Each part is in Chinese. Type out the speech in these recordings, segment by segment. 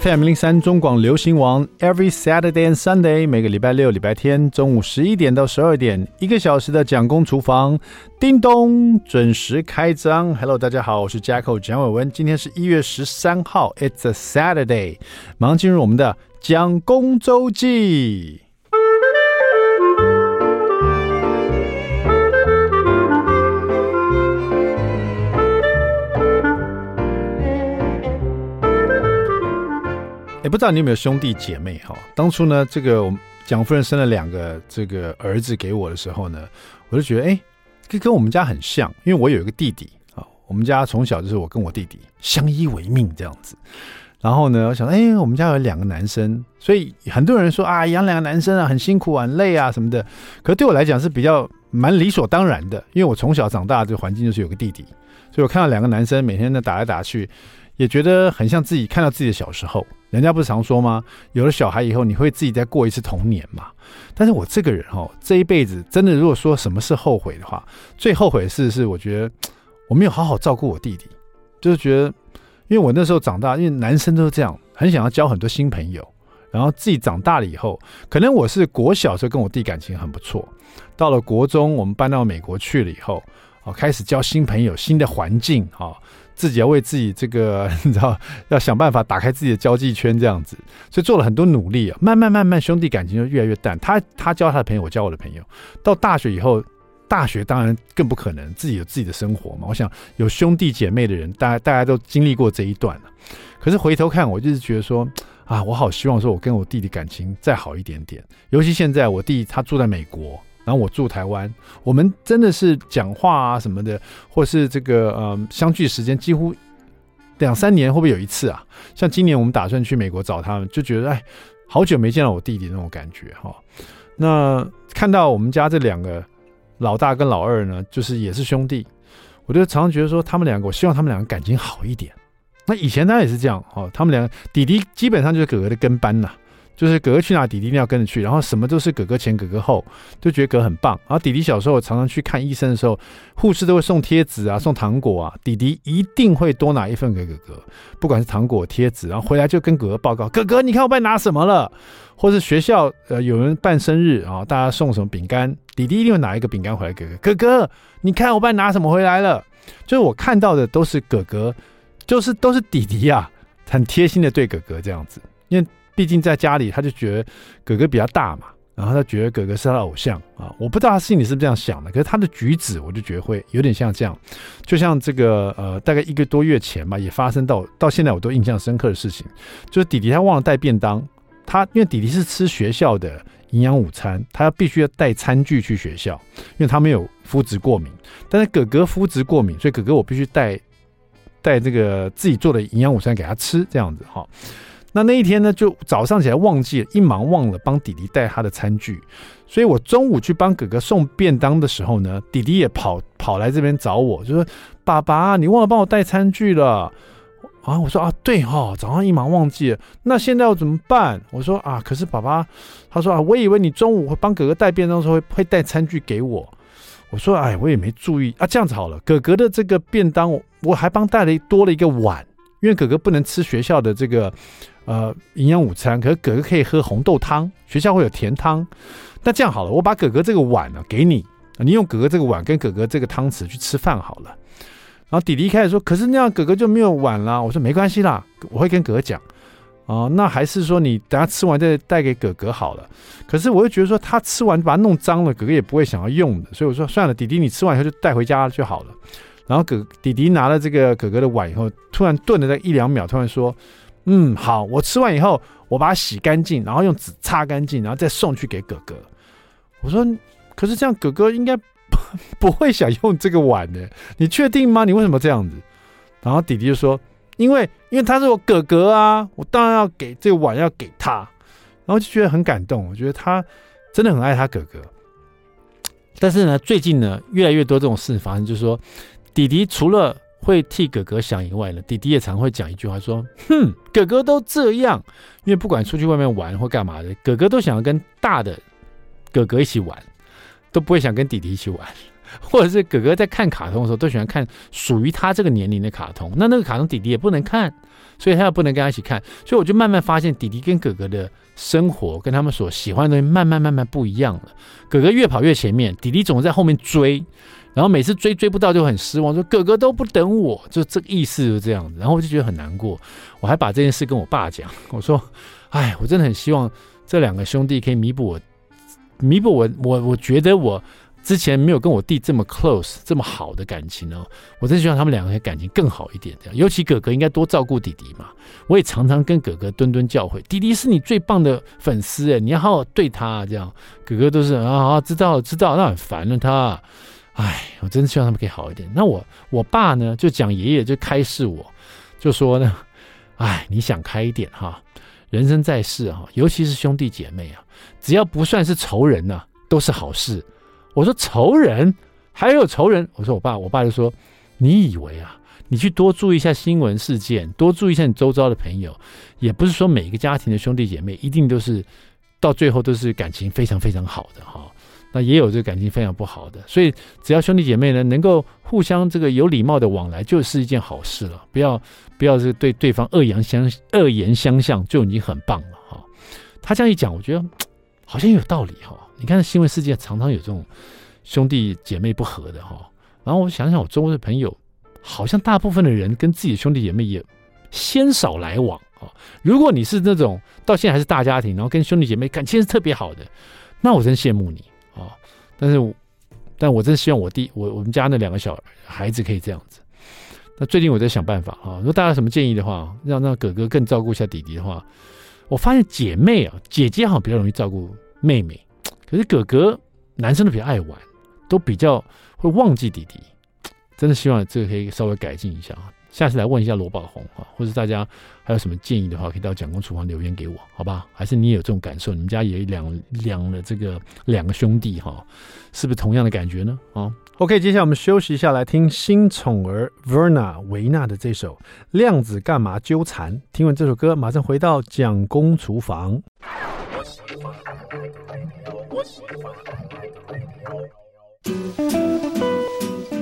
FM 零三中广流行王，Every Saturday and Sunday，每个礼拜六、礼拜天中午十一点到十二点，一个小时的蒋公厨房，叮咚，准时开张。Hello，大家好，我是 Jacko 蒋伟文，今天是一月十三号，It's a Saturday，马上进入我们的蒋公周记。不知道你有没有兄弟姐妹哈？当初呢，这个我蒋夫人生了两个这个儿子给我的时候呢，我就觉得哎，跟跟我们家很像，因为我有一个弟弟啊。我们家从小就是我跟我弟弟相依为命这样子。然后呢，我想哎，我们家有两个男生，所以很多人说啊，养两个男生啊很辛苦啊，累啊什么的。可是对我来讲是比较蛮理所当然的，因为我从小长大这个环境就是有个弟弟，所以我看到两个男生每天呢打来打去，也觉得很像自己看到自己的小时候。人家不是常说吗？有了小孩以后，你会自己再过一次童年嘛？但是我这个人哦，这一辈子真的，如果说什么是后悔的话，最后悔的事是，我觉得我没有好好照顾我弟弟，就是觉得，因为我那时候长大，因为男生都是这样，很想要交很多新朋友，然后自己长大了以后，可能我是国小时候跟我弟感情很不错，到了国中，我们搬到美国去了以后，哦，开始交新朋友，新的环境，哦。自己要为自己这个，你知道，要想办法打开自己的交际圈，这样子，所以做了很多努力啊。慢慢慢慢，兄弟感情就越来越淡。他他交他的朋友，我交我的朋友。到大学以后，大学当然更不可能，自己有自己的生活嘛。我想有兄弟姐妹的人，大家大家都经历过这一段了。可是回头看，我就是觉得说啊，我好希望说我跟我弟弟感情再好一点点。尤其现在我弟他住在美国。然后我住台湾，我们真的是讲话啊什么的，或是这个呃相聚时间几乎两三年会不会有一次啊？像今年我们打算去美国找他们，就觉得哎，好久没见到我弟弟那种感觉哈。那看到我们家这两个老大跟老二呢，就是也是兄弟，我就常常觉得说他们两个，我希望他们两个感情好一点。那以前他也是这样哦，他们两个弟弟基本上就是哥哥的跟班呐。就是哥哥去哪，弟弟一定要跟着去，然后什么都是哥哥前哥哥后，就觉得哥很棒。然后弟弟小时候常常去看医生的时候，护士都会送贴纸啊，送糖果啊，弟弟一定会多拿一份给哥哥，不管是糖果贴纸，然后回来就跟哥哥报告：哥哥，你看我帮你拿什么了？或是学校呃有人办生日啊，大家送什么饼干，弟弟一定会拿一个饼干回来给哥哥。哥哥，你看我帮你拿什么回来了？就是我看到的都是哥哥，就是都是弟弟呀、啊，很贴心的对哥哥这样子，因为。毕竟在家里，他就觉得哥哥比较大嘛，然后他觉得哥哥是他的偶像啊。我不知道他心里是不是这样想的，可是他的举止，我就觉得会有点像这样。就像这个呃，大概一个多月前吧，也发生到到现在我都印象深刻的事情，就是弟弟他忘了带便当，他因为弟弟是吃学校的营养午餐，他要必须要带餐具去学校，因为他没有肤质过敏。但是哥哥肤质过敏，所以哥哥我必须带带这个自己做的营养午餐给他吃，这样子哈。那那一天呢，就早上起来忘记了，一忙忘了帮弟弟带他的餐具，所以我中午去帮哥哥送便当的时候呢，弟弟也跑跑来这边找我，就说：“爸爸，你忘了帮我带餐具了啊？”我说：“啊，对哈、哦，早上一忙忘记了，那现在要怎么办？”我说：“啊，可是爸爸，他说啊，我以为你中午会帮哥哥带便当的时候会会带餐具给我。”我说：“哎，我也没注意啊，这样子好了，哥哥的这个便当我还帮带了多了一个碗，因为哥哥不能吃学校的这个。”呃，营养午餐，可是哥哥可以喝红豆汤，学校会有甜汤。那这样好了，我把哥哥这个碗呢、啊、给你，你用哥哥这个碗跟哥哥这个汤匙去吃饭好了。然后弟弟一开始说，可是那样哥哥就没有碗了。我说没关系啦，我会跟哥哥讲。哦、那还是说你等下吃完再带给哥哥好了。可是我又觉得说他吃完把它弄脏了，哥哥也不会想要用的，所以我说算了，弟弟你吃完以后就带回家就好了。然后哥弟弟拿了这个哥哥的碗以后，突然顿了在一两秒，突然说。嗯，好，我吃完以后，我把它洗干净，然后用纸擦干净，然后再送去给哥哥。我说，可是这样哥哥应该不会想用这个碗的，你确定吗？你为什么这样子？然后弟弟就说，因为因为他是我哥哥啊，我当然要给这个碗要给他。然后就觉得很感动，我觉得他真的很爱他哥哥。但是呢，最近呢，越来越多这种事发生，就是说弟弟除了。会替哥哥想以外呢，弟弟也常会讲一句话说：“哼，哥哥都这样，因为不管出去外面玩或干嘛的，哥哥都想要跟大的哥哥一起玩，都不会想跟弟弟一起玩。或者是哥哥在看卡通的时候，都喜欢看属于他这个年龄的卡通。那那个卡通弟弟也不能看，所以他也不能跟他一起看。所以我就慢慢发现，弟弟跟哥哥的生活跟他们所喜欢的东西，慢慢慢慢不一样了。哥哥越跑越前面，弟弟总是在后面追，然后每次追追不到就很失望，说哥哥都不等我，就这个意思就这样子。然后我就觉得很难过，我还把这件事跟我爸讲，我说：“ 哎，我真的很希望这两个兄弟可以弥补我。”弥补我，我我觉得我之前没有跟我弟这么 close 这么好的感情哦，我真希望他们两个人感情更好一点，这样。尤其哥哥应该多照顾弟弟嘛。我也常常跟哥哥敦敦教诲，弟弟是你最棒的粉丝哎，你要好好对他这样。哥哥都是啊啊，知道了知道，那很烦了他。哎，我真的希望他们可以好一点。那我我爸呢，就讲爷爷就开示我，就说呢，哎，你想开一点哈。人生在世哈，尤其是兄弟姐妹啊，只要不算是仇人呐，都是好事。我说仇人还有仇人，我说我爸，我爸就说，你以为啊，你去多注意一下新闻事件，多注意一下你周遭的朋友，也不是说每个家庭的兄弟姐妹一定都是到最后都是感情非常非常好的哈。那也有这个感情非常不好的，所以只要兄弟姐妹呢能够互相这个有礼貌的往来，就是一件好事了。不要不要是对对方恶言相恶言相向，就已经很棒了哈。他这样一讲，我觉得好像有道理哈。你看新闻世界常常有这种兄弟姐妹不和的哈。然后我想想，我周围的朋友，好像大部分的人跟自己的兄弟姐妹也鲜少来往啊。如果你是那种到现在还是大家庭，然后跟兄弟姐妹感情是特别好的，那我真羡慕你。但是，但我真希望我弟我我们家那两个小孩子可以这样子。那最近我在想办法啊，如果大家有什么建议的话，让让哥哥更照顾一下弟弟的话，我发现姐妹啊，姐姐好像比较容易照顾妹妹，可是哥哥男生都比较爱玩，都比较会忘记弟弟。真的希望这个可以稍微改进一下啊。下次来问一下罗宝红啊，或者大家还有什么建议的话，可以到蒋公厨房留言给我，好吧？还是你也有这种感受？你们家也两两的这个两个兄弟哈，是不是同样的感觉呢？啊，OK，接下来我们休息一下，来听新宠儿 Verna 维纳的这首《量子干嘛纠缠》。听完这首歌，马上回到蒋公厨房。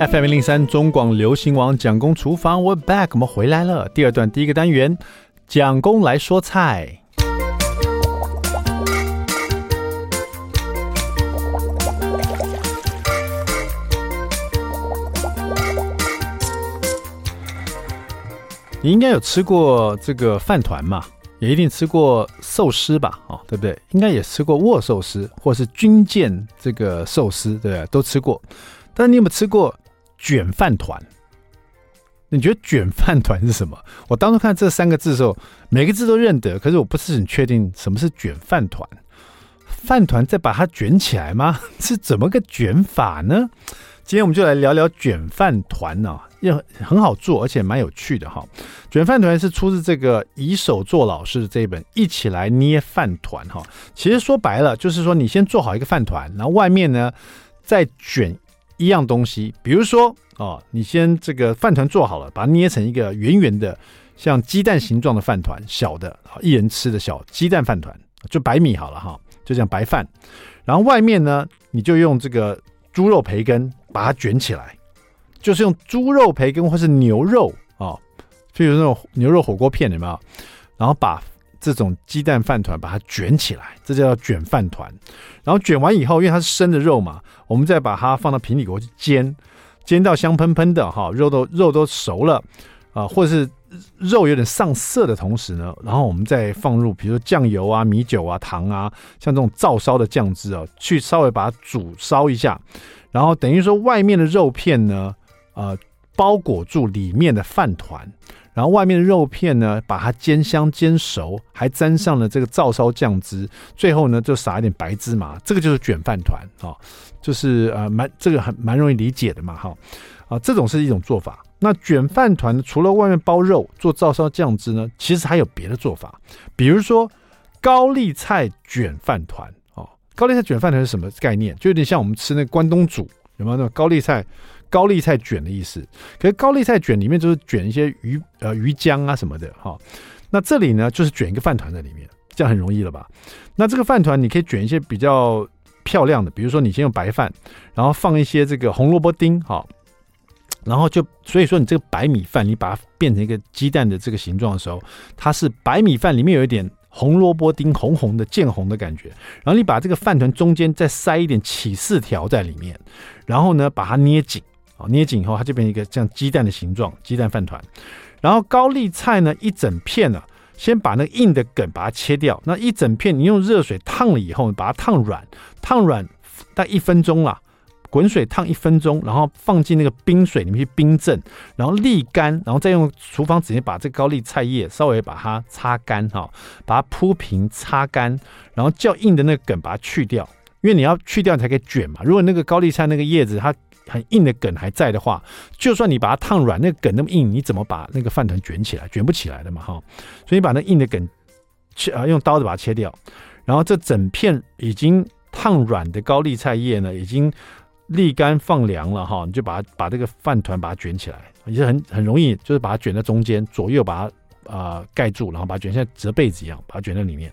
FM 零零三中广流行网蒋公厨房，We're back，我们回来了。第二段第一个单元，蒋公来说菜。你应该有吃过这个饭团嘛？也一定吃过寿司吧？哦，对不对？应该也吃过握寿司，或是军舰这个寿司，对不对？都吃过。但你有没有吃过？卷饭团，你觉得卷饭团是什么？我当初看这三个字的时候，每个字都认得，可是我不是很确定什么是卷饭团。饭团再把它卷起来吗？是怎么个卷法呢？今天我们就来聊聊卷饭团呢，也很好做，而且蛮有趣的哈。卷饭团是出自这个以手做老师的这一本《一起来捏饭团》哈。其实说白了，就是说你先做好一个饭团，然后外面呢再卷。一样东西，比如说哦，你先这个饭团做好了，把它捏成一个圆圆的，像鸡蛋形状的饭团，小的，一人吃的小鸡蛋饭团，就白米好了哈，就这样白饭。然后外面呢，你就用这个猪肉培根把它卷起来，就是用猪肉培根或是牛肉啊，譬如那种牛肉火锅片，有没有？然后把这种鸡蛋饭团把它卷起来，这叫卷饭团。然后卷完以后，因为它是生的肉嘛。我们再把它放到平底锅去煎，煎到香喷喷的哈，肉都肉都熟了啊，或者是肉有点上色的同时呢，然后我们再放入比如说酱油啊、米酒啊、糖啊，像这种照烧的酱汁啊，去稍微把它煮烧一下，然后等于说外面的肉片呢，呃，包裹住里面的饭团。然后外面的肉片呢，把它煎香煎熟，还沾上了这个照烧酱汁，最后呢就撒一点白芝麻，这个就是卷饭团啊，就是呃蛮这个很蛮容易理解的嘛哈啊，这种是一种做法。那卷饭团除了外面包肉做照烧酱汁呢，其实还有别的做法，比如说高丽菜卷饭团哦，高丽菜卷饭团是什么概念？就有点像我们吃那个关东煮，有没有那种高丽菜？高丽菜卷的意思，可是高丽菜卷里面就是卷一些鱼呃鱼浆啊什么的哈。那这里呢就是卷一个饭团在里面，这样很容易了吧？那这个饭团你可以卷一些比较漂亮的，比如说你先用白饭，然后放一些这个红萝卜丁，哈，然后就所以说你这个白米饭，你把它变成一个鸡蛋的这个形状的时候，它是白米饭里面有一点红萝卜丁红红的渐红的感觉，然后你把这个饭团中间再塞一点起司条在里面，然后呢把它捏紧，捏紧以后它就变成一个像鸡蛋的形状，鸡蛋饭团，然后高丽菜呢一整片呢、啊。先把那个硬的梗把它切掉，那一整片你用热水烫了以后，把它烫软，烫软大概一分钟啦，滚水烫一分钟，然后放进那个冰水里面去冰镇，然后沥干，然后再用厨房纸巾把这高丽菜叶稍微把它擦干哈，把它铺平擦干，然后较硬的那个梗把它去掉，因为你要去掉你才可以卷嘛。如果那个高丽菜那个叶子它很硬的梗还在的话，就算你把它烫软，那个梗那么硬，你怎么把那个饭团卷起来？卷不起来的嘛，哈。所以你把那硬的梗切啊，用刀子把它切掉，然后这整片已经烫软的高丽菜叶呢，已经沥干放凉了，哈。你就把它把这个饭团把它卷起来，也是很很容易，就是把它卷在中间，左右把它啊、盖住，然后把它卷像折被子一样，把它卷在里面。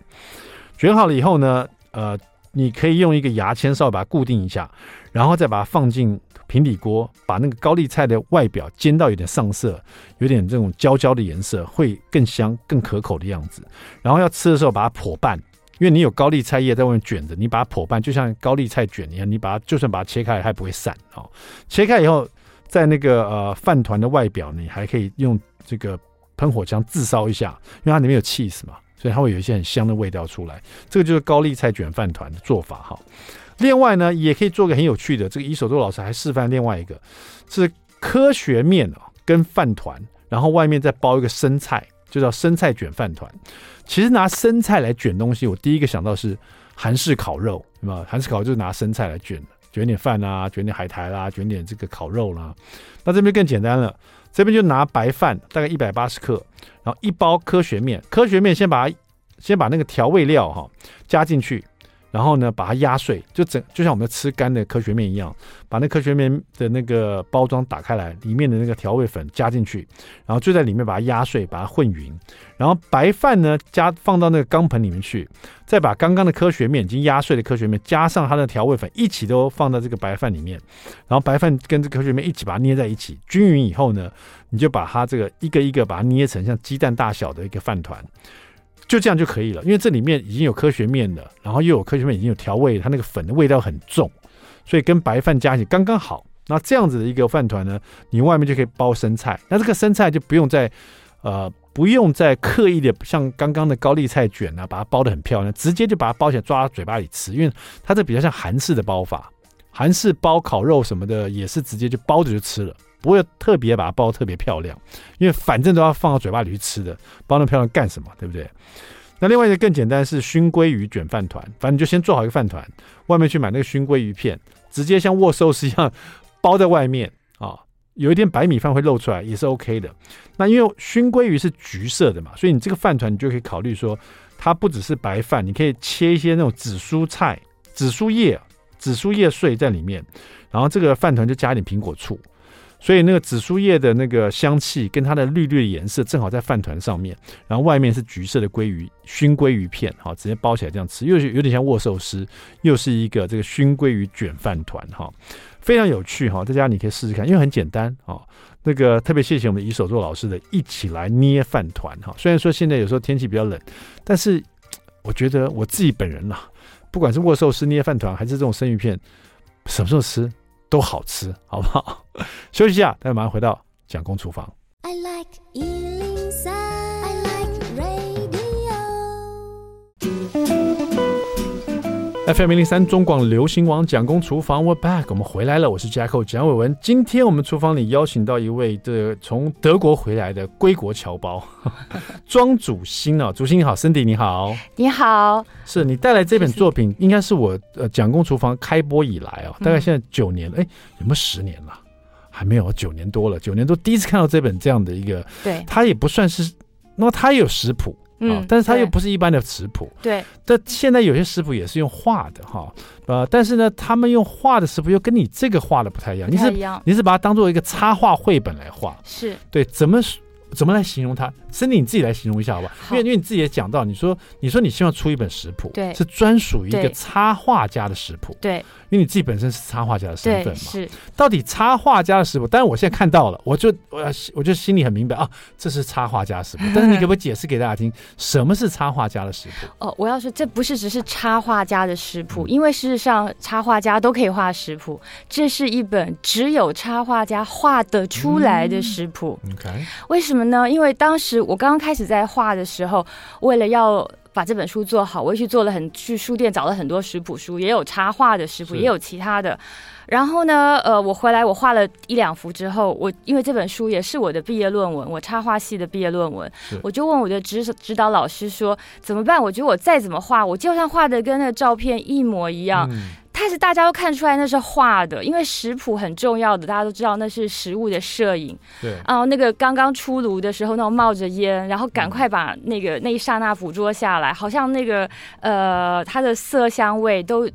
卷好了以后呢，呃，你可以用一个牙签稍微把它固定一下，然后再把它放进。平底锅把那个高丽菜的外表煎到有点上色，有点这种焦焦的颜色，会更香、更可口的样子。然后要吃的时候把它剖半，因为你有高丽菜叶在外面卷着，你把它剖半，就像高丽菜卷一样，你把它就算把它切开，它也不会散哦。切开以后，在那个呃饭团的外表，你还可以用这个喷火枪自烧一下，因为它里面有起司嘛，所以它会有一些很香的味道出来。这个就是高丽菜卷饭团的做法哈。另外呢，也可以做个很有趣的。这个伊手作老师还示范另外一个，是科学面啊，跟饭团，然后外面再包一个生菜，就叫生菜卷饭团。其实拿生菜来卷东西，我第一个想到是韩式烤肉，对吧？韩式烤肉就是拿生菜来卷，卷点饭啊，卷点海苔啦，卷点这个烤肉啦。那这边更简单了，这边就拿白饭大概一百八十克，然后一包科学面，科学面先把它先把那个调味料哈加进去。然后呢，把它压碎，就整就像我们吃干的科学面一样，把那科学面的那个包装打开来，里面的那个调味粉加进去，然后就在里面把它压碎，把它混匀。然后白饭呢，加放到那个钢盆里面去，再把刚刚的科学面已经压碎的科学面加上它的调味粉一起都放到这个白饭里面，然后白饭跟这科学面一起把它捏在一起，均匀以后呢，你就把它这个一个一个把它捏成像鸡蛋大小的一个饭团。就这样就可以了，因为这里面已经有科学面了，然后又有科学面已经有调味，它那个粉的味道很重，所以跟白饭加起刚刚好。那这样子的一个饭团呢，你外面就可以包生菜，那这个生菜就不用再呃不用再刻意的像刚刚的高丽菜卷啊，把它包得很漂亮，直接就把它包起来抓到嘴巴里吃，因为它这比较像韩式的包法，韩式包烤肉什么的也是直接就包着就吃了。不会特别把它包特别漂亮，因为反正都要放到嘴巴里去吃的，包那么漂亮干什么？对不对？那另外一个更简单是熏鲑鱼卷饭团，反正你就先做好一个饭团，外面去买那个熏鲑鱼片，直接像握寿司一样 包在外面啊，有一点白米饭会露出来也是 OK 的。那因为熏鲑鱼是橘色的嘛，所以你这个饭团你就可以考虑说，它不只是白饭，你可以切一些那种紫苏菜、紫苏叶、紫苏叶碎在里面，然后这个饭团就加一点苹果醋。所以那个紫苏叶的那个香气跟它的绿绿的颜色正好在饭团上面，然后外面是橘色的鲑鱼熏鲑鱼片，好，直接包起来这样吃，又是有点像握寿司，又是一个这个熏鲑鱼卷饭团，哈，非常有趣哈，在家你可以试试看，因为很简单啊。那个特别谢谢我们伊手作老师的一起来捏饭团哈，虽然说现在有时候天气比较冷，但是我觉得我自己本人呐，不管是握寿司捏饭团还是这种生鱼片，什么时候吃？都好吃，好不好？休息一下，待会马上回到蒋公厨房。I like FM 零零三中广流行网蒋公厨房，We're back，我们回来了。我是 Jacko 蒋伟文。今天我们厨房里邀请到一位的从德国回来的归国侨胞 庄主新啊，主新你好，Cindy 你好，你好，是你带来这本作品，应该是我呃蒋公厨房开播以来哦，大概现在九年了，哎、嗯，有没有十年了？还没有，九年多了，九年多第一次看到这本这样的一个，对，它也不算是，那么它也有食谱。嗯，但是它又不是一般的食谱。对，但现在有些食谱也是用画的哈，呃，但是呢，他们用画的食谱又跟你这个画的不太一样。不太一样。你是你是把它当做一个插画绘本来画。是。对，怎么怎么来形容它？森迪你自己来形容一下好不好？好，因为因为你自己也讲到，你说你说你希望出一本食谱，对，是专属于一个插画家的食谱，对。因为你自己本身是插画家的身份嘛，是。到底插画家的食谱？但是我现在看到了，我就我我就心里很明白啊，这是插画家的食谱。但是你可不可以解释给大家听，什么是插画家的食谱？哦，我要说，这不是只是插画家的食谱，因为事实上插画家都可以画食谱，这是一本只有插画家画得出来的食谱。嗯、OK，为什么呢？因为当时我刚刚开始在画的时候，为了要。把这本书做好，我也去做了很去书店找了很多食谱书，也有插画的食谱，也有其他的。然后呢，呃，我回来我画了一两幅之后，我因为这本书也是我的毕业论文，我插画系的毕业论文，我就问我的指指导老师说怎么办？我觉得我再怎么画，我就算画的跟那个照片一模一样。嗯但是大家都看出来那是画的，因为食谱很重要的，大家都知道那是食物的摄影。对，然后那个刚刚出炉的时候，那种冒着烟，然后赶快把那个那一刹那捕捉下来，好像那个呃它的色香味都。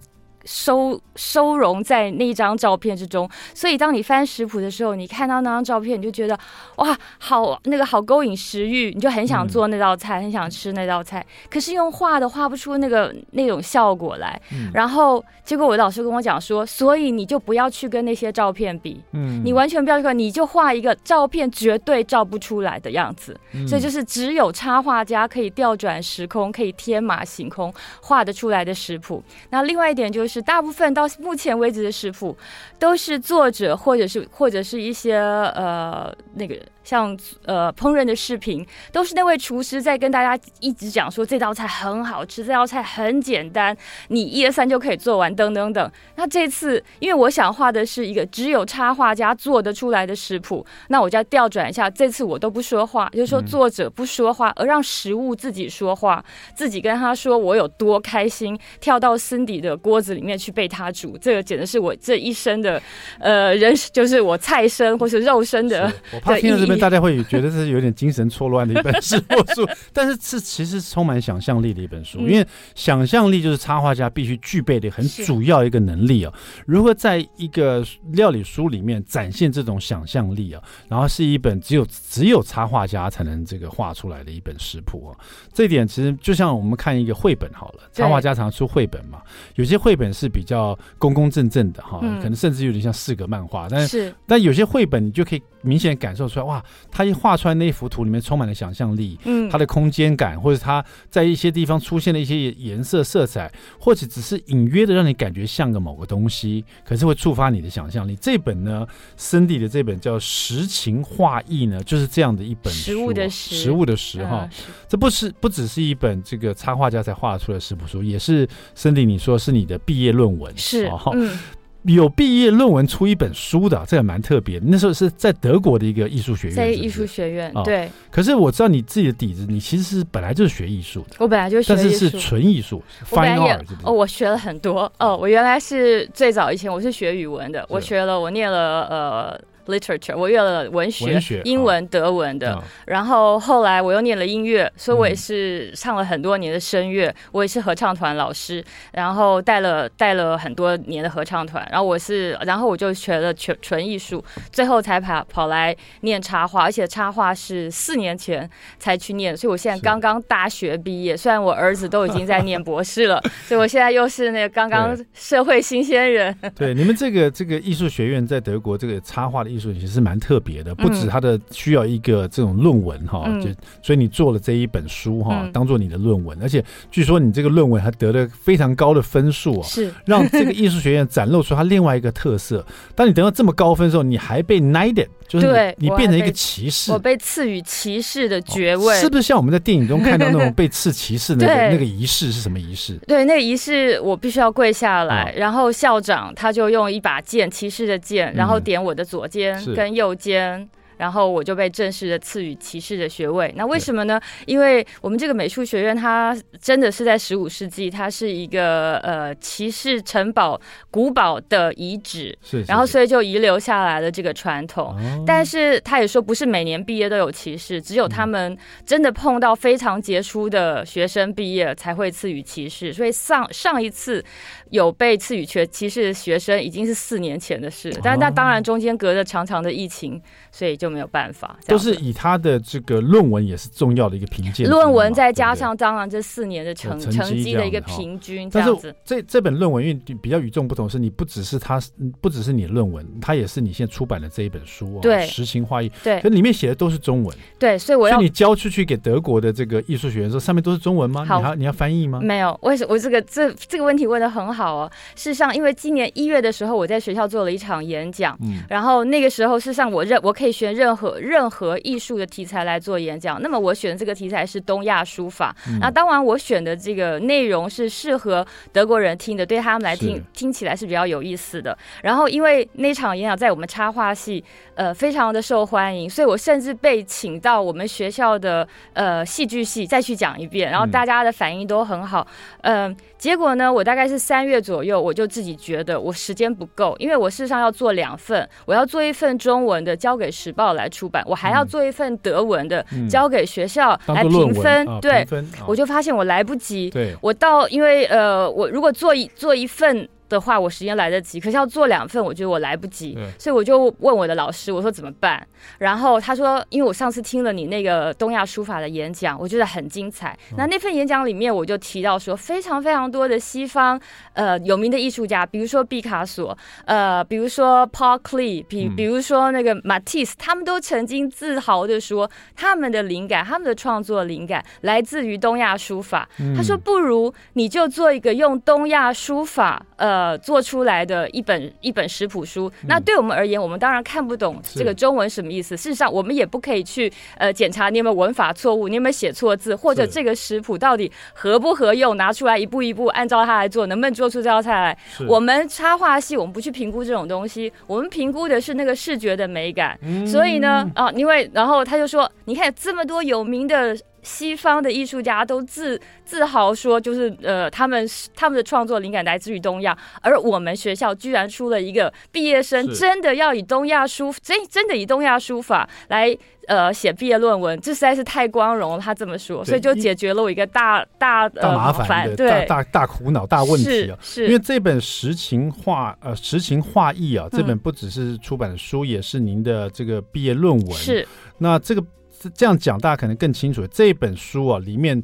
收收容在那一张照片之中，所以当你翻食谱的时候，你看到那张照片，你就觉得哇，好那个好勾引食欲，你就很想做那道菜，嗯、很想吃那道菜。可是用画的画不出那个那种效果来。嗯、然后结果我的老师跟我讲说，所以你就不要去跟那些照片比，嗯，你完全不要去，你就画一个照片绝对照不出来的样子。嗯、所以就是只有插画家可以调转时空，可以天马行空画得出来的食谱。那另外一点就是。是大部分到目前为止的食谱，都是作者或者是或者是一些呃那个。像呃烹饪的视频，都是那位厨师在跟大家一直讲说，这道菜很好吃，这道菜很简单，你一二三就可以做完，等等等。那这次因为我想画的是一个只有插画家做得出来的食谱，那我就要调转一下，这次我都不说话，就是说作者不说话，而让食物自己说话，自己跟他说我有多开心，跳到森迪的锅子里面去被他煮，这个简直是我这一生的呃人，就是我菜生或是肉身的的意义。大家会觉得这是有点精神错乱的一本食谱书，但 是这其实充满想象力的一本书，因为想象力就是插画家必须具备的很主要一个能力啊。如何在一个料理书里面展现这种想象力啊？然后是一本只有只有插画家才能这个画出来的一本食谱啊。这一点其实就像我们看一个绘本好了，插画家常出绘本嘛，有些绘本是比较公公正正的哈，可能甚至有点像四格漫画，但是但有些绘本你就可以明显感受出来哇。他一画出来那一幅图里面充满了想象力，嗯，他的空间感，或者他在一些地方出现的一些颜色、色彩，或者只是隐约的让你感觉像个某个东西，可是会触发你的想象力。这本呢，森迪的这本叫《实情画意》呢，就是这样的一本书，食物的食，食物的食哈。这不是。不只是。一本这个插画家才画出来的食谱书，也是。森迪你说是。你的毕业论文，是，嗯。有毕业论文出一本书的，这个蛮特别。那时候是在德国的一个艺术学院，在艺术学院，对。可是我知道你自己的底子，你其实是本来就是学艺术的。我本来就学艺术，但是是纯艺术，fine art 哦，我学了很多哦。我原来是最早以前我是学语文的，我学了，我念了呃。literature，我学了文学、文学英文、哦、德文的，哦、然后后来我又念了音乐，所以我也是唱了很多年的声乐，嗯、我也是合唱团老师，然后带了带了很多年的合唱团，然后我是，然后我就学了纯纯艺术，最后才跑跑来念插画，而且插画是四年前才去念，所以我现在刚刚大学毕业，虽然我儿子都已经在念博士了，所以我现在又是那个刚刚社会新鲜人。对，你们这个这个艺术学院在德国这个插画的。艺术其实是蛮特别的，不止它的需要一个这种论文哈，就所以你做了这一本书哈，当做你的论文，而且据说你这个论文还得了非常高的分数啊，是。让这个艺术学院展露出它另外一个特色。当你得到这么高分的时候，你还被 knighted，就是你变成一个骑士，我被赐予骑士的爵位，是不是像我们在电影中看到那种 被赐骑士那个那个仪式是什么仪式？对，那个仪式我必须要跪下来，然后校长他就用一把剑，骑士的剑，然后点我的左肩。跟右肩。然后我就被正式的赐予骑士的学位。那为什么呢？因为我们这个美术学院，它真的是在十五世纪，它是一个呃骑士城堡古堡的遗址，是，是，是。然后所以就遗留下来了这个传统。哦、但是他也说，不是每年毕业都有骑士，只有他们真的碰到非常杰出的学生毕业才会赐予骑士。所以上上一次有被赐予学骑士的学生已经是四年前的事，但是那当然中间隔着长长的疫情，所以就。没有办法。都是以他的这个论文也是重要的一个评鉴。论文再加上当然这四年的成成绩的一个平均这样子。但是这这本论文因为比较与众不同，是你不只是他不只是你的论文，它也是你现在出版的这一本书哦。对，实情画意。对，可里面写的都是中文。对，所以我要你交出去给德国的这个艺术学院说，上面都是中文吗？你要你要翻译吗？没有，为什么我这个这这个问题问的很好哦。事实上，因为今年一月的时候，我在学校做了一场演讲，嗯，然后那个时候，事实上我认我可以选任何任何艺术的题材来做演讲。那么我选的这个题材是东亚书法。嗯、那当然，我选的这个内容是适合德国人听的，对他们来听听起来是比较有意思的。然后，因为那场演讲在我们插画系呃非常的受欢迎，所以我甚至被请到我们学校的呃戏剧系再去讲一遍，然后大家的反应都很好，嗯、呃。结果呢，我大概是三月左右，我就自己觉得我时间不够，因为我事实上要做两份，我要做一份中文的交给时报来出版，我还要做一份德文的交给学校来评分。嗯、对，啊、我就发现我来不及。对，我到因为呃，我如果做一做一份。的话，我时间来得及，可是要做两份，我觉得我来不及，所以我就问我的老师，我说怎么办？然后他说，因为我上次听了你那个东亚书法的演讲，我觉得很精彩。嗯、那那份演讲里面，我就提到说，非常非常多的西方呃有名的艺术家，比如说毕卡索，呃，比如说 Paul Klee，比比如说那个 Matisse，他们都曾经自豪的说，他们的灵感，他们的创作灵感来自于东亚书法。嗯、他说，不如你就做一个用东亚书法，呃。呃，做出来的一本一本食谱书，那对我们而言，我们当然看不懂这个中文什么意思。事实上，我们也不可以去呃检查你有没有文法错误，你有没有写错字，或者这个食谱到底合不合用，拿出来一步一步按照它来做，能不能做出这道菜来？我们插画系，我们不去评估这种东西，我们评估的是那个视觉的美感。所以呢，啊，因为然后他就说，你看这么多有名的。西方的艺术家都自自豪说，就是呃，他们他们的创作灵感来自于东亚，而我们学校居然出了一个毕业生，真的要以东亚书真真的以东亚书法来呃写毕业论文，这实在是太光荣了。他这么说，所以就解决了我一个大大大麻烦，对大大大苦恼大问题啊。是，因为这本实情画呃实情画意啊，这本不只是出版的书，也是您的这个毕业论文。是，那这个。这样讲，大家可能更清楚。这本书啊，里面。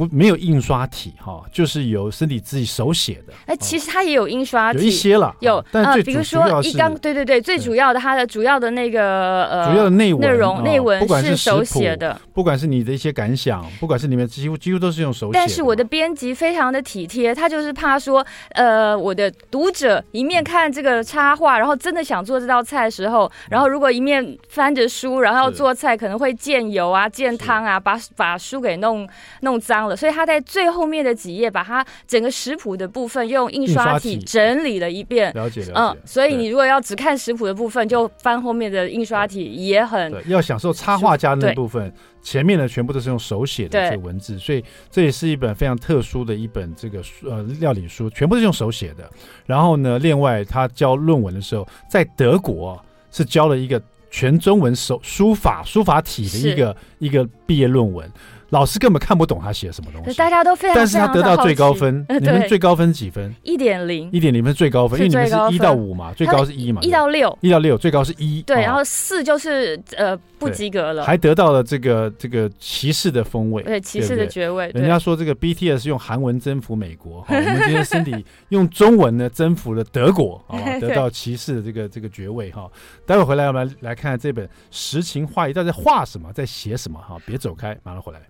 不，没有印刷体哈，就是由身体自己手写的。哎，其实它也有印刷体，有一些了，有。但比如说一刚，对对对，最主要的它的主要的那个呃，主要的内容内容内文，不管是手写的，不管是你的一些感想，不管是里面几乎几乎都是用手写。但是我的编辑非常的体贴，他就是怕说，呃，我的读者一面看这个插画，然后真的想做这道菜的时候，然后如果一面翻着书，然后要做菜，可能会溅油啊、溅汤啊，把把书给弄弄脏了，所以他在最后面的几页，把它整个食谱的部分用印刷体整理了一遍。了解了解。嗯，所以你如果要只看食谱的部分，就翻后面的印刷体也很。对，要享受插画家那部分，前面的全部都是用手写的这个文字，所以这也是一本非常特殊的一本这个呃料理书，全部是用手写的。然后呢，另外他教论文的时候，在德国是教了一个全中文手书法书法体的一个一个毕业论文。老师根本看不懂他写什么东西，大家都非常，但是他得到最高分。你们最高分几分？一点零，一点零分最高分，因为你们是一到五嘛，最高是一嘛，一到六，一到六，最高是一。对，然后四就是呃不及格了，还得到了这个这个骑士的封位，对，骑士的爵位。人家说这个 BTS 用韩文征服美国，我们今天身体用中文呢征服了德国，啊，得到骑士的这个这个爵位哈。待会回来我们来来看看这本实情画意，到底在画什么，在写什么哈？别走开，马上回来。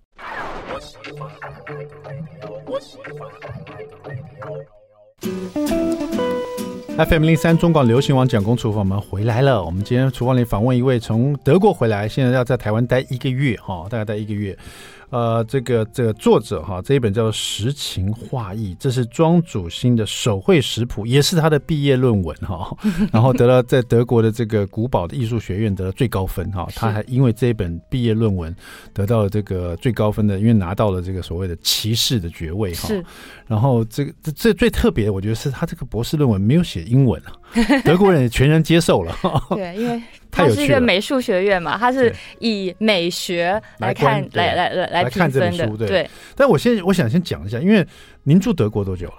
FM 零三中广流行网蒋工厨房，我们回来了。我们今天厨房里访问一位从德国回来，现在要在台湾待一个月哈，大概待一个月。呃，这个这个作者哈，这一本叫做《实情画意》，这是庄主新的手绘食谱，也是他的毕业论文哈。然后得到在德国的这个古堡的艺术学院得了最高分哈。他还因为这一本毕业论文得到了这个最高分的，因为拿到了这个所谓的骑士的爵位哈。是。然后这个这这最特别的，我觉得是他这个博士论文没有写英文啊，德国人也全然接受了。对，因为。它是一个美术学院嘛，它是以美学来看，来来来来看这本书，对。但我先我想先讲一下，因为您住德国多久了？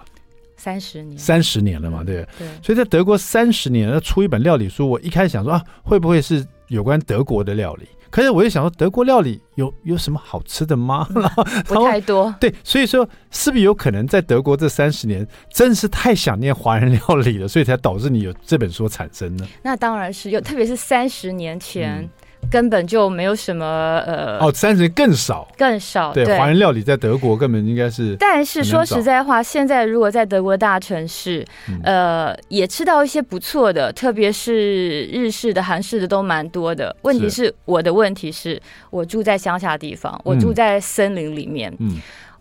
三十年，三十年了嘛，对。对。所以在德国三十年要出一本料理书，我一开始想说啊，会不会是有关德国的料理。可是我就想说，德国料理有有什么好吃的吗？不太多。对，所以说是不是有可能在德国这三十年，真是太想念华人料理了，所以才导致你有这本书产生呢？那当然是有，特别是三十年前。嗯根本就没有什么呃哦，三十年更少，更少。对，华人料理在德国根本应该是。但是说实在话，现在如果在德国大城市，嗯、呃，也吃到一些不错的，特别是日式的、韩式的都蛮多的。问题是，我的问题是我住在乡下地方，我住在森林里面，嗯，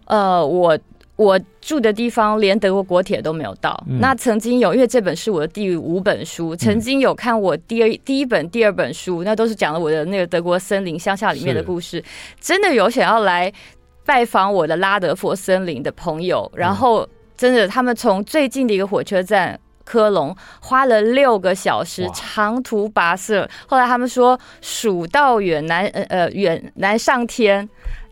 呃，我。我住的地方连德国国铁都没有到。嗯、那曾经有，因为这本是我的第五本书，曾经有看我第二第一本、第二本书，那都是讲了我的那个德国森林乡下里面的故事。真的有想要来拜访我的拉德佛森林的朋友，然后真的他们从最近的一个火车站科隆花了六个小时长途跋涉，后来他们说蜀道远难呃呃远难上天。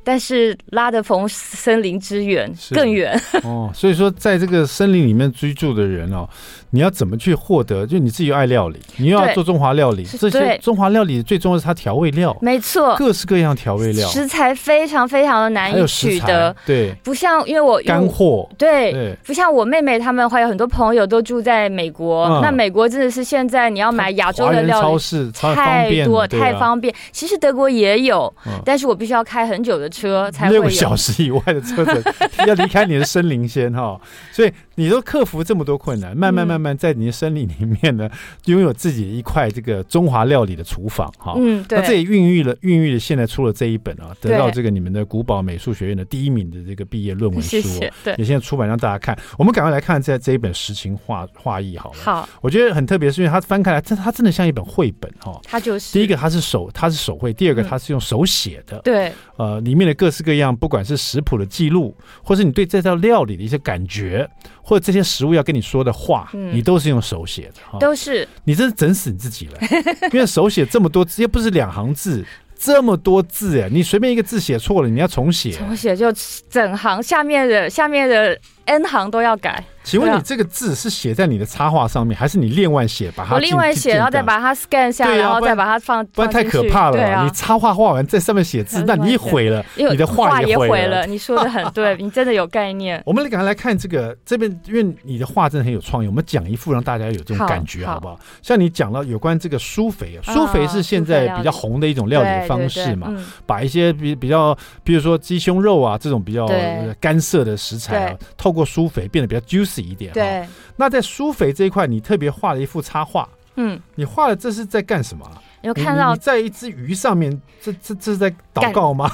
但是拉的冯森林之远更远。哦，所以说在这个森林里面居住的人哦。你要怎么去获得？就你自己又爱料理，你又要做中华料理，这些中华料理最重要是它调味料，没错，各式各样调味料，食材非常非常的难以取得，对，不像因为我干货，对，不像我妹妹他们还有很多朋友都住在美国，那美国真的是现在你要买亚洲的料理，超市太多太方便。其实德国也有，但是我必须要开很久的车才会六个小时以外的车子，要离开你的森林先哈，所以你都克服这么多困难，慢慢慢。慢慢在你的森林里面呢，拥有自己的一块这个中华料理的厨房哈。嗯，对。那这也孕育了，孕育了现在出了这一本啊，得到这个你们的古堡美术学院的第一名的这个毕业论文书。谢谢。对，也现在出版让大家看。我们赶快来看在这一本实情画画意好了。好。我觉得很特别，是因为它翻开来，它它真的像一本绘本哈。它就是第一个，它是手，它是手绘；第二个，它是用手写的。对。呃，里面的各式各样，不管是食谱的记录，或是你对这道料理的一些感觉。或者这些食物要跟你说的话，嗯、你都是用手写的，都是。你真是整死你自己了，因为手写这么多字，又不是两行字。这么多字哎，你随便一个字写错了，你要重写，重写就整行下面的下面的 N 行都要改。请问你这个字是写在你的插画上面，还是你另外写把它？我另外写，然后再把它 scan 下来，然后再把它放。不然太可怕了，你插画画完在上面写字，那你一毁了，你的画也毁了。你说的很对，你真的有概念。我们赶快来看这个这边，因为你的画真的很有创意，我们讲一幅让大家有这种感觉，好不好？像你讲了有关这个苏肥，苏肥是现在比较红的一种料理方式嘛，把一些比比较，比如说鸡胸肉啊这种比较干涩的食材啊，透过舒肥变得比较 juicy 一点。对。那在苏肥这一块，你特别画了一幅插画。嗯，你画的这是在干什么？有看到在一只鱼上面，这这这是在祷告吗？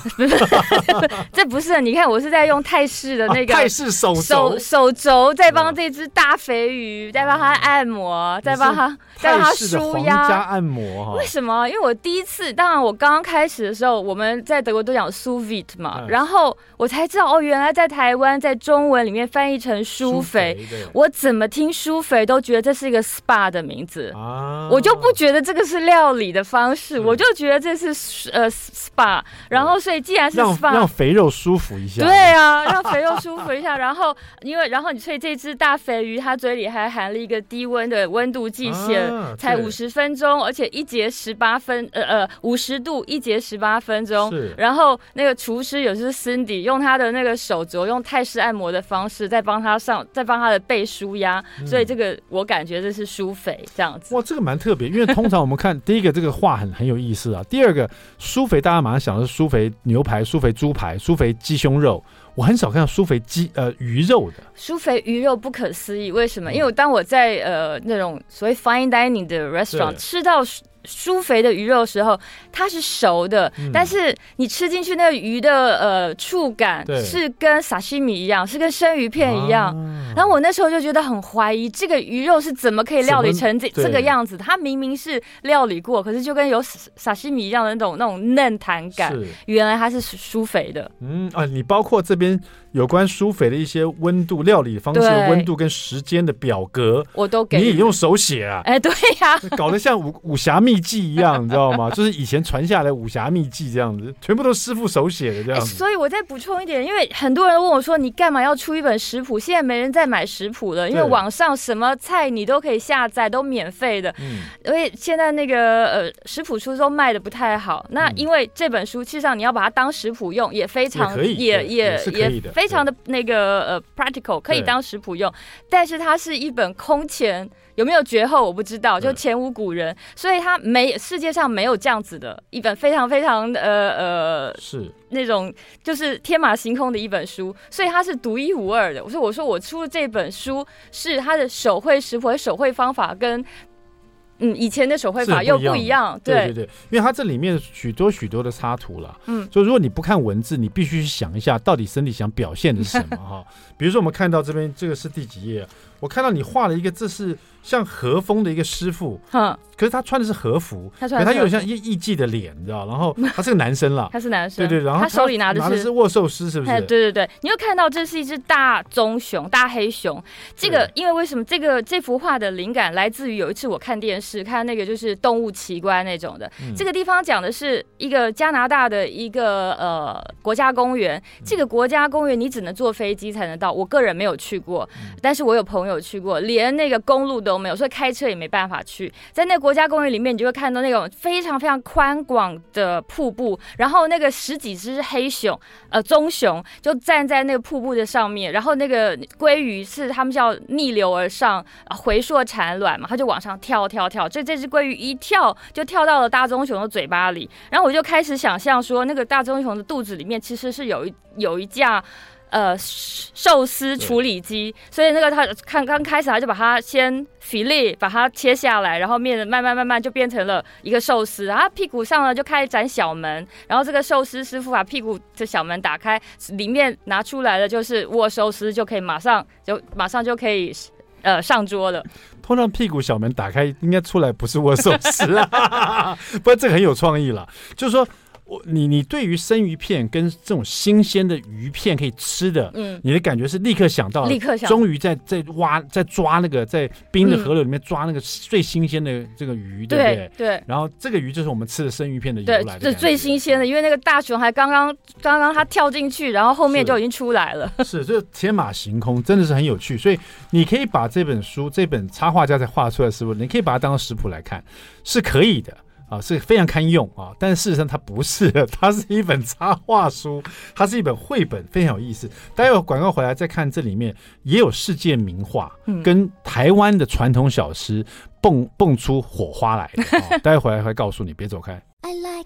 这不是，你看我是在用泰式的那个泰式手手手肘，在帮这只大肥鱼，在帮它按摩，在帮它在帮它舒压按摩。为什么？因为我第一次，当然我刚刚开始的时候，我们在德国都讲 sous vide 嘛，然后我才知道哦，原来在台湾在中文里面翻译成舒肥，我怎么听舒肥都觉得这是一个 SPA 的名字啊，我就不觉得这个是料理的方式，我就觉得这是呃 SPA，然后所以既然是 SPA，让肥肉舒服一下，对啊，让肥肉舒服一下，然后 因为然后你所以这只大肥鱼它嘴里还含了一个低温的温度计线，才五十分钟，而且一节十八分，呃呃五十度一节十八分钟，然后那个厨师也是 Cindy 用他的那个手镯用泰式按摩的方式在帮他上，在帮他的背舒压，所以这个我感觉这是舒肥这样子。哇，这个蛮特别，因为通常我们看 第一个这个。这个话很很有意思啊。第二个，苏肥，大家马上想的是苏肥牛排、苏肥猪排、苏肥鸡胸肉。我很少看到苏肥鸡呃鱼肉的。苏肥鱼肉不可思议，为什么？因为当我在呃那种所谓 fine dining 的 restaurant 吃到。舒肥的鱼肉的时候，它是熟的，嗯、但是你吃进去那个鱼的呃触感是跟沙西米一样，是跟生鱼片一样。啊、然后我那时候就觉得很怀疑，这个鱼肉是怎么可以料理成这这个样子？它明明是料理过，可是就跟有沙西米一样的那种那种嫩弹感，原来它是舒肥的。嗯啊，你包括这边。有关舒肥的一些温度、料理方式温度跟时间的表格，我都给你，也用手写啊？哎，对呀，搞得像武武侠秘秘籍一样，你知道吗？就是以前传下来武侠秘籍这样子，全部都是师傅手写的这样子。所以我再补充一点，因为很多人问我说：“你干嘛要出一本食谱？”现在没人在买食谱了，因为网上什么菜你都可以下载，都免费的。嗯，因为现在那个呃食谱书都卖的不太好。那因为这本书，其实上你要把它当食谱用，也非常也也也，也非常的那个呃 practical，可以当食谱用。但是它是一本空前。有没有绝后我不知道，就前无古人，所以他没世界上没有这样子的一本非常非常呃呃是。那种就是天马行空的一本书，所以它是独一无二的。我说我说我出的这本书是它的手绘食谱和手绘方法跟嗯以前的手绘法又不一样，对对。对，因为它这里面许多许多的插图了，嗯，所以如果你不看文字，你必须去想一下到底 Cindy 想表现的是什么 哈。比如说我们看到这边这个是第几页？我看到你画了一个，这是。像和风的一个师傅，哼，可是他穿的是和服，他穿他有点像艺艺妓的脸，你知道？然 后他是个男生了，他是男生，对对，然后他手里拿的是拿的是握寿司，是不是？对对对，你又看到这是一只大棕熊，大黑熊。这个因为为什么这个这幅画的灵感来自于有一次我看电视，看那个就是动物奇观那种的。嗯、这个地方讲的是一个加拿大的一个呃国家公园，这个国家公园你只能坐飞机才能到，我个人没有去过，但是我有朋友没有去过，连那个公路都没有，所以开车也。没办法去，在那个国家公园里面，你就会看到那种非常非常宽广的瀑布，然后那个十几只黑熊，呃，棕熊就站在那个瀑布的上面，然后那个鲑鱼是他们叫逆流而上啊，回溯产卵嘛，它就往上跳跳跳，这这只鲑鱼一跳就跳到了大棕熊的嘴巴里，然后我就开始想象说，那个大棕熊的肚子里面其实是有一有一架。呃，寿司处理机，所以那个他看刚开始他就把它先 fillet 把它切下来，然后面慢慢慢慢就变成了一个寿司，然后屁股上呢就开一盏小门，然后这个寿司师傅把屁股的小门打开，里面拿出来的就是握寿司，就可以马上就马上就可以呃上桌了。通常屁股小门打开应该出来不是握寿司啊，不过这个很有创意了，就是说。我你你对于生鱼片跟这种新鲜的鱼片可以吃的，嗯，你的感觉是立刻想到，立刻想，终于在在挖在抓那个在冰的河流里面抓那个最新鲜的这个鱼，对不对？对。然后这个鱼就是我们吃的生鱼片的由来的，对，是最新鲜的，因为那个大熊还刚刚刚刚它跳进去，然后后面就已经出来了。是，这天马行空，真的是很有趣。所以你可以把这本书这本插画家在画出来的食谱，你可以把它当成食谱来看，是可以的。啊，是非常堪用啊，但是事实上它不是，它是一本插画书，它是一本绘本，非常有意思。待会广告回来再看，这里面也有世界名画，跟台湾的传统小吃蹦蹦出火花来的。啊、待会回来会告诉你，别走开。I like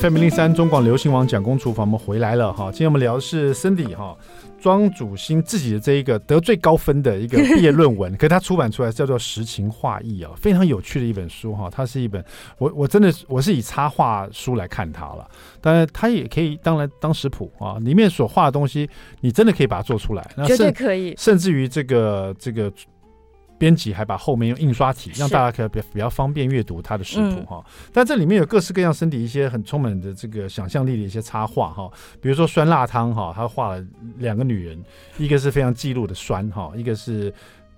FM 零零三中广流行网蒋公厨房，我们回来了哈。今天我们聊的是 Cindy 哈庄主新自己的这一个得最高分的一个 毕业论文，可是他出版出来叫做《实情画意》啊，非常有趣的一本书哈。它是一本我我真的我是以插画书来看它了，当然它也可以当然当食谱啊，里面所画的东西你真的可以把它做出来，绝对可以，甚至于这个这个。编辑还把后面用印刷体，让大家可以比比较方便阅读它的食谱哈。嗯、但这里面有各式各样身体一些很充满的这个想象力的一些插画哈，比如说酸辣汤哈，他画了两个女人，一个是非常记录的酸哈，一个是。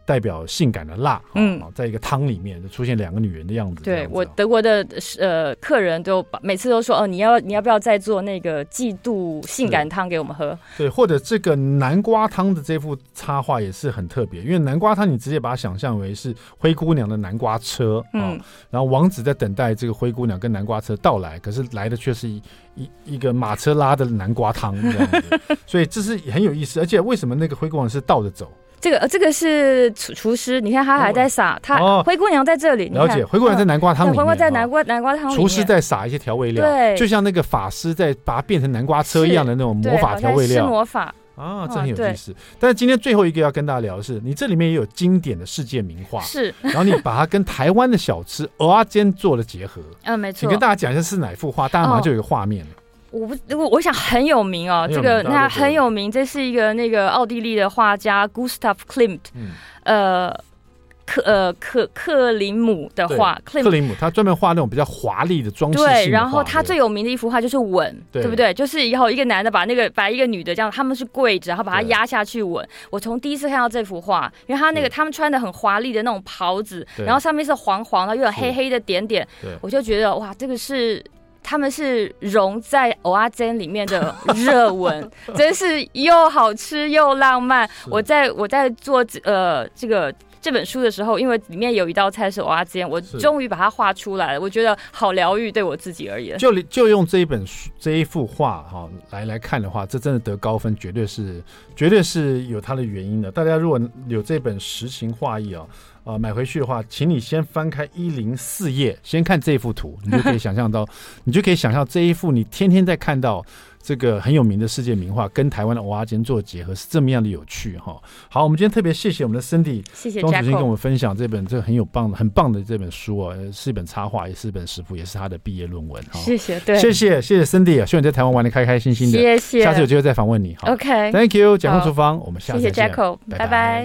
代表性感的辣，嗯，在一个汤里面就出现两个女人的样子。对，我德国的呃客人都每次都说哦，你要你要不要再做那个季度性感汤给我们喝？对，或者这个南瓜汤的这幅插画也是很特别，因为南瓜汤你直接把它想象为是灰姑娘的南瓜车，嗯，然后王子在等待这个灰姑娘跟南瓜车到来，可是来的却是一一一个马车拉的南瓜汤这样子，所以这是很有意思。而且为什么那个灰姑娘是倒着走？这个呃这个是厨厨师，你看他还在撒，他灰姑娘在这里，了解，灰姑娘在南瓜汤里面，灰姑娘在南瓜南瓜汤里面，厨师在撒一些调味料，对，就像那个法师在把它变成南瓜车一样的那种魔法调味料，是魔法。啊，这很有意思。但是今天最后一个要跟大家聊的是，你这里面也有经典的世界名画，是，然后你把它跟台湾的小吃蚵仔煎做了结合，嗯，没错，请跟大家讲一下是哪幅画，大家马上就有个画面了。我不，我我想很有名哦，这个那很有名，这是一个那个奥地利的画家 Gustav Klimt，嗯，呃，克呃克克林姆的画，克林姆他专门画那种比较华丽的装饰。对，然后他最有名的一幅画就是吻，对，对不对？就是以后一个男的把那个把一个女的这样，他们是跪着，然后把她压下去吻。我从第一次看到这幅画，因为他那个他们穿的很华丽的那种袍子，然后上面是黄黄的，又有黑黑的点点，我就觉得哇，这个是。他们是融在蚵仔煎里面的热文，真是又好吃又浪漫。我在我在做呃这个这本书的时候，因为里面有一道菜是蚵仔煎，我终于把它画出来了。我觉得好疗愈，对我自己而言。就就用这一本书这一幅画哈来来看的话，这真的得高分，绝对是绝对是有它的原因的。大家如果有这本实情画意啊。啊、呃，买回去的话，请你先翻开一零四页，先看这幅图，你就可以想象到，你就可以想象这一幅你天天在看到这个很有名的世界名画，跟台湾的蚵仔煎做结合，是这么样的有趣哈。好，我们今天特别谢谢我们的 Cindy，谢谢庄主任跟我们分享这本这个很有棒的、很棒的这本书啊，是一本插画，也是一本食谱，也是他的毕业论文哈。谢谢，对，谢谢谢谢 Cindy，希望你在台湾玩的开开心心的，谢谢，下次有机会再访问你。OK，Thank you，蒋公厨房，我们下次见，谢谢 Jacko，拜拜。